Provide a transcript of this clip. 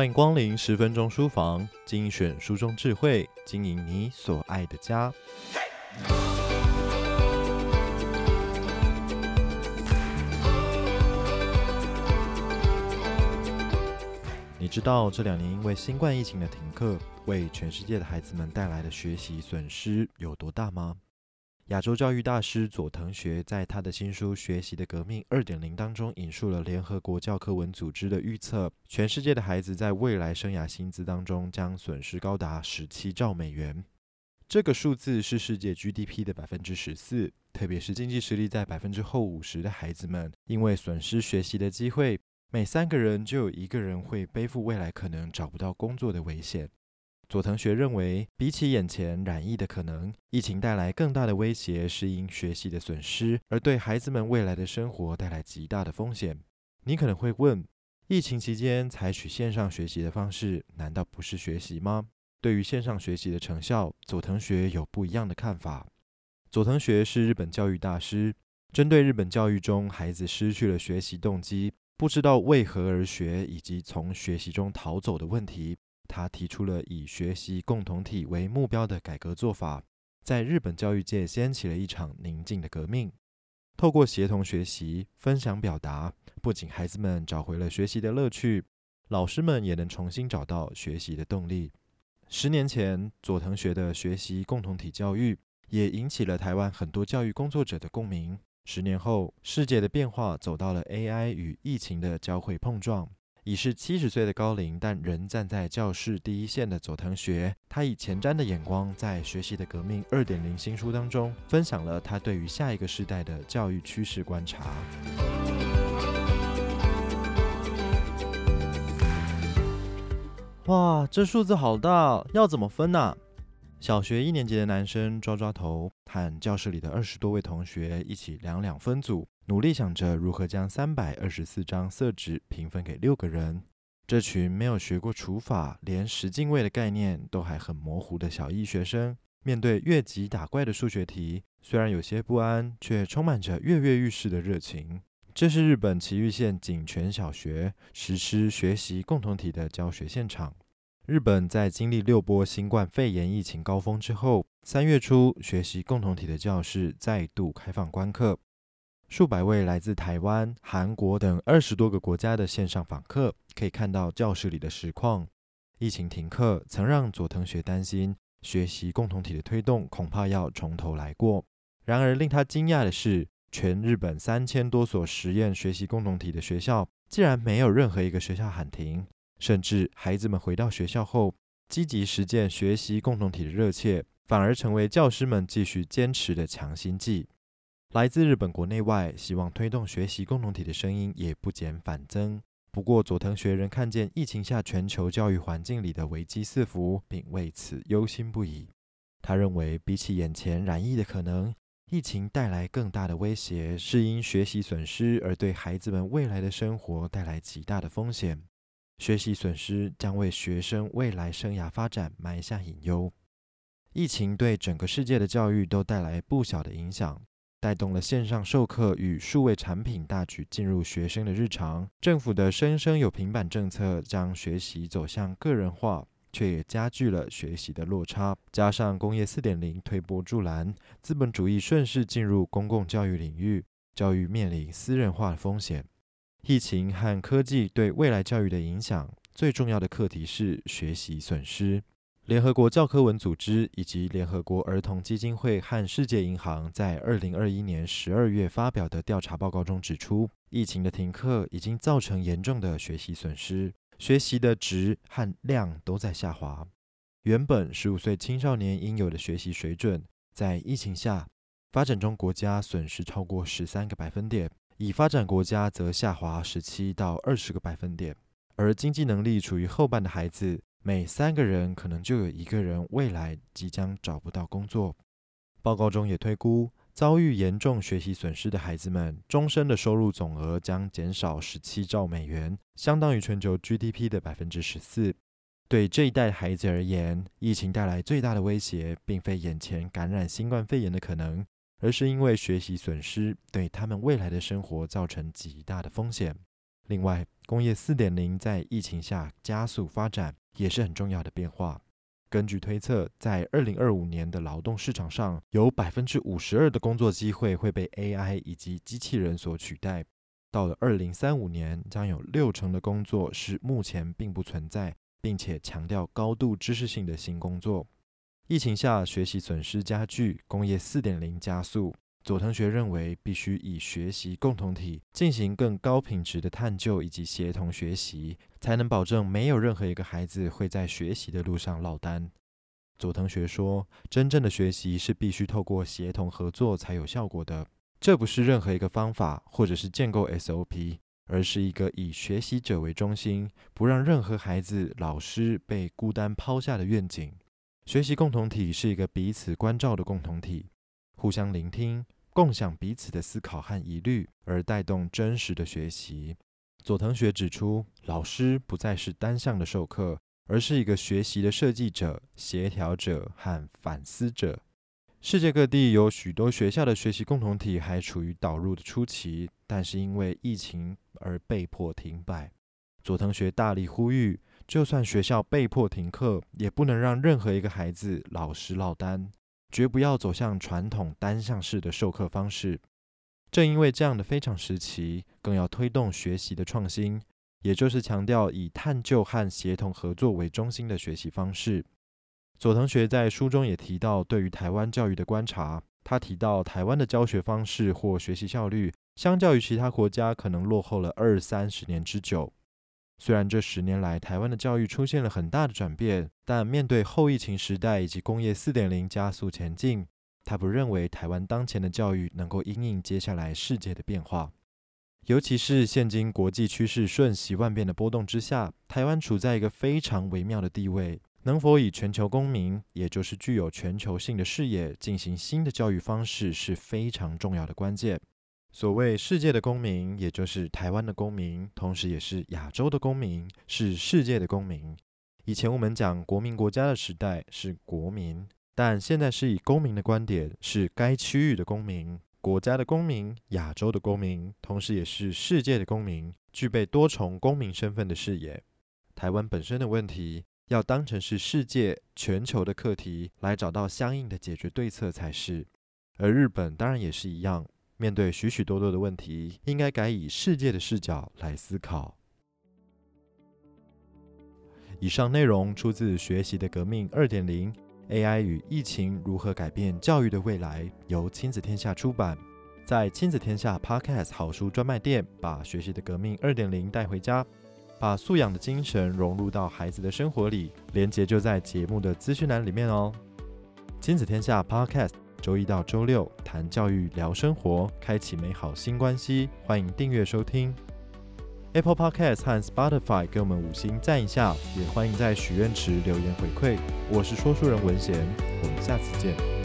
欢迎光临十分钟书房，精选书中智慧，经营你所爱的家。你知道这两年因为新冠疫情的停课，为全世界的孩子们带来的学习损失有多大吗？亚洲教育大师佐藤学在他的新书《学习的革命二点零》当中引述了联合国教科文组织的预测，全世界的孩子在未来生涯薪资当中将损失高达十七兆美元。这个数字是世界 GDP 的百分之十四，特别是经济实力在百分之后五十的孩子们，因为损失学习的机会，每三个人就有一个人会背负未来可能找不到工作的危险。佐藤学认为，比起眼前染疫的可能，疫情带来更大的威胁是因学习的损失而对孩子们未来的生活带来极大的风险。你可能会问，疫情期间采取线上学习的方式，难道不是学习吗？对于线上学习的成效，佐藤学有不一样的看法。佐藤学是日本教育大师，针对日本教育中孩子失去了学习动机，不知道为何而学，以及从学习中逃走的问题。他提出了以学习共同体为目标的改革做法，在日本教育界掀起了一场宁静的革命。透过协同学习、分享表达，不仅孩子们找回了学习的乐趣，老师们也能重新找到学习的动力。十年前，佐藤学的学习共同体教育也引起了台湾很多教育工作者的共鸣。十年后，世界的变化走到了 AI 与疫情的交汇碰撞。已是七十岁的高龄，但仍站在教室第一线的佐藤学，他以前瞻的眼光，在《学习的革命二点零》新书当中，分享了他对于下一个时代的教育趋势观察。哇，这数字好大，要怎么分呢？小学一年级的男生抓抓头，和教室里的二十多位同学一起两两分组。努力想着如何将三百二十四张色纸平分给六个人。这群没有学过除法，连十进位的概念都还很模糊的小一学生，面对越级打怪的数学题，虽然有些不安，却充满着跃跃欲试的热情。这是日本埼玉县井泉小学实施学习共同体的教学现场。日本在经历六波新冠肺炎疫情高峰之后，三月初学习共同体的教室再度开放观课。数百位来自台湾、韩国等二十多个国家的线上访客，可以看到教室里的实况。疫情停课曾让佐藤学担心学习共同体的推动恐怕要从头来过。然而令他惊讶的是，全日本三千多所实验学习共同体的学校，竟然没有任何一个学校喊停，甚至孩子们回到学校后，积极实践学习共同体的热切，反而成为教师们继续坚持的强心剂。来自日本国内外，希望推动学习共同体的声音也不减反增。不过，佐藤学仍看见疫情下全球教育环境里的危机四伏，并为此忧心不已。他认为，比起眼前染疫的可能，疫情带来更大的威胁，是因学习损失而对孩子们未来的生活带来极大的风险。学习损失将为学生未来生涯发展埋下隐忧。疫情对整个世界的教育都带来不小的影响。带动了线上授课与数位产品大举进入学生的日常。政府的“生生有平板”政策将学习走向个人化，却也加剧了学习的落差。加上工业四点零推波助澜，资本主义顺势进入公共教育领域，教育面临私人化的风险。疫情和科技对未来教育的影响，最重要的课题是学习损失。联合国教科文组织以及联合国儿童基金会和世界银行在二零二一年十二月发表的调查报告中指出，疫情的停课已经造成严重的学习损失，学习的质和量都在下滑。原本十五岁青少年应有的学习水准，在疫情下，发展中国家损失超过十三个百分点，已发展国家则下滑十七到二十个百分点，而经济能力处于后半的孩子。每三个人可能就有一个人未来即将找不到工作。报告中也推估，遭遇严重学习损失的孩子们，终身的收入总额将减少十七兆美元，相当于全球 GDP 的百分之十四。对这一代孩子而言，疫情带来最大的威胁，并非眼前感染新冠肺炎的可能，而是因为学习损失对他们未来的生活造成极大的风险。另外，工业四点零在疫情下加速发展，也是很重要的变化。根据推测，在二零二五年的劳动市场上，有百分之五十二的工作机会会被 AI 以及机器人所取代。到了二零三五年，将有六成的工作是目前并不存在，并且强调高度知识性的新工作。疫情下学习损失加剧，工业四点零加速。佐藤学认为，必须以学习共同体进行更高品质的探究以及协同学习，才能保证没有任何一个孩子会在学习的路上落单。佐藤学说，真正的学习是必须透过协同合作才有效果的。这不是任何一个方法或者是建构 SOP，而是一个以学习者为中心，不让任何孩子、老师被孤单抛下的愿景。学习共同体是一个彼此关照的共同体。互相聆听，共享彼此的思考和疑虑，而带动真实的学习。佐藤学指出，老师不再是单向的授课，而是一个学习的设计者、协调者和反思者。世界各地有许多学校的学习共同体还处于导入的初期，但是因为疫情而被迫停摆。佐藤学大力呼吁，就算学校被迫停课，也不能让任何一个孩子、老实落单。绝不要走向传统单向式的授课方式。正因为这样的非常时期，更要推动学习的创新，也就是强调以探究和协同合作为中心的学习方式。佐藤学在书中也提到对于台湾教育的观察，他提到台湾的教学方式或学习效率，相较于其他国家，可能落后了二三十年之久。虽然这十年来台湾的教育出现了很大的转变，但面对后疫情时代以及工业四点零加速前进，他不认为台湾当前的教育能够因应接下来世界的变化。尤其是现今国际趋势瞬息万变的波动之下，台湾处在一个非常微妙的地位，能否以全球公民，也就是具有全球性的视野进行新的教育方式，是非常重要的关键。所谓世界的公民，也就是台湾的公民，同时也是亚洲的公民，是世界的公民。以前我们讲国民国家的时代是国民，但现在是以公民的观点，是该区域的公民、国家的公民、亚洲的公民，同时也是世界的公民，具备多重公民身份的视野。台湾本身的问题，要当成是世界、全球的课题，来找到相应的解决对策才是。而日本当然也是一样。面对许许多多的问题，应该改以世界的视角来思考。以上内容出自《学习的革命二点零：AI 与疫情如何改变教育的未来》，由亲子天下出版。在亲子天下 Podcast 好书专卖店，把《学习的革命二点零》带回家，把素养的精神融入到孩子的生活里。连接就在节目的资讯栏里面哦。亲子天下 Podcast。周一到周六谈教育，聊生活，开启美好新关系。欢迎订阅收听 Apple Podcast 和 Spotify，给我们五星赞一下，也欢迎在许愿池留言回馈。我是说书人文贤，我们下次见。